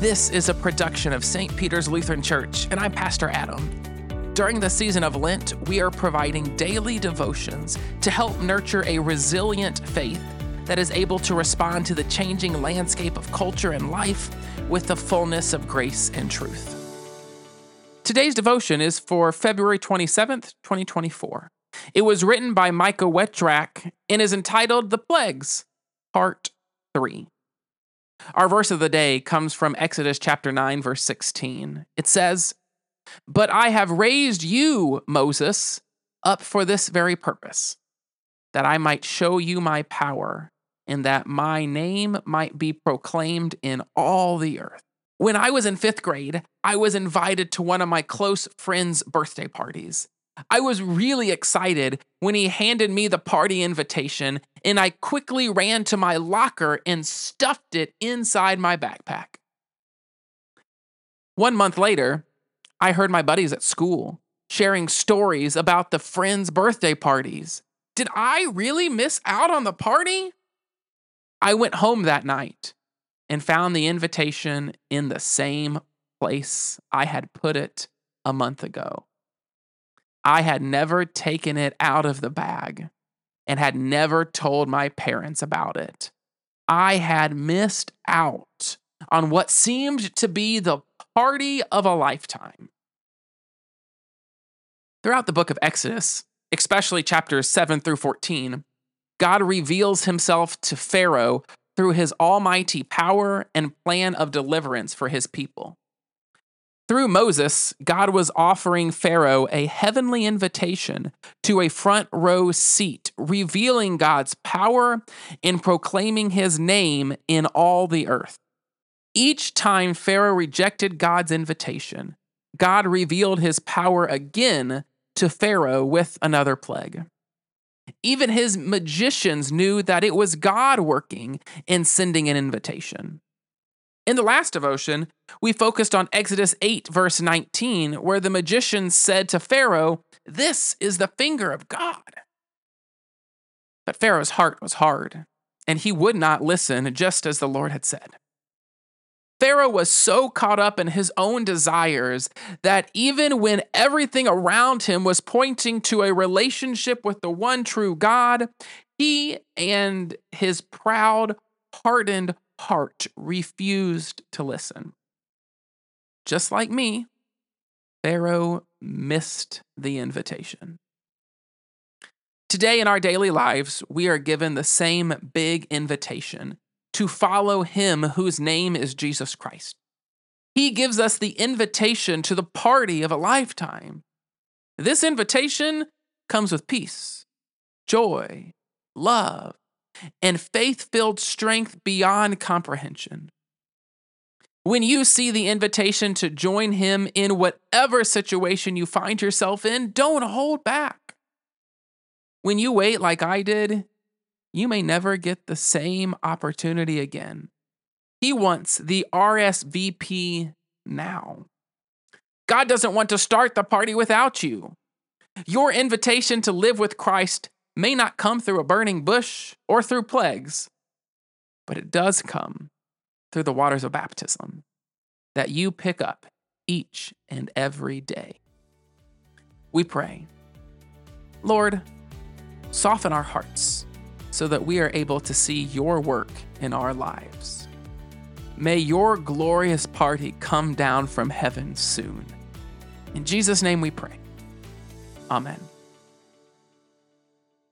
This is a production of St. Peter's Lutheran Church, and I'm Pastor Adam. During the season of Lent, we are providing daily devotions to help nurture a resilient faith that is able to respond to the changing landscape of culture and life with the fullness of grace and truth. Today's devotion is for February 27th, 2024. It was written by Micah Wettschurack and is entitled The Plagues, Part 3. Our verse of the day comes from Exodus chapter 9, verse 16. It says, But I have raised you, Moses, up for this very purpose, that I might show you my power, and that my name might be proclaimed in all the earth. When I was in fifth grade, I was invited to one of my close friends' birthday parties. I was really excited when he handed me the party invitation, and I quickly ran to my locker and stuffed it inside my backpack. One month later, I heard my buddies at school sharing stories about the friends' birthday parties. Did I really miss out on the party? I went home that night and found the invitation in the same place I had put it a month ago. I had never taken it out of the bag and had never told my parents about it. I had missed out on what seemed to be the party of a lifetime. Throughout the book of Exodus, especially chapters 7 through 14, God reveals himself to Pharaoh through his almighty power and plan of deliverance for his people. Through Moses, God was offering Pharaoh a heavenly invitation to a front row seat, revealing God's power and proclaiming his name in all the earth. Each time Pharaoh rejected God's invitation, God revealed his power again to Pharaoh with another plague. Even his magicians knew that it was God working in sending an invitation. In the last devotion, we focused on Exodus 8, verse 19, where the magician said to Pharaoh, This is the finger of God. But Pharaoh's heart was hard, and he would not listen, just as the Lord had said. Pharaoh was so caught up in his own desires that even when everything around him was pointing to a relationship with the one true God, he and his proud, hardened heart refused to listen. Just like me, Pharaoh missed the invitation. Today, in our daily lives, we are given the same big invitation to follow him whose name is Jesus Christ. He gives us the invitation to the party of a lifetime. This invitation comes with peace, joy, love, and faith filled strength beyond comprehension. When you see the invitation to join him in whatever situation you find yourself in, don't hold back. When you wait like I did, you may never get the same opportunity again. He wants the RSVP now. God doesn't want to start the party without you. Your invitation to live with Christ may not come through a burning bush or through plagues, but it does come through the waters of baptism that you pick up each and every day. We pray, Lord, soften our hearts so that we are able to see your work in our lives. May your glorious party come down from heaven soon. In Jesus' name we pray. Amen.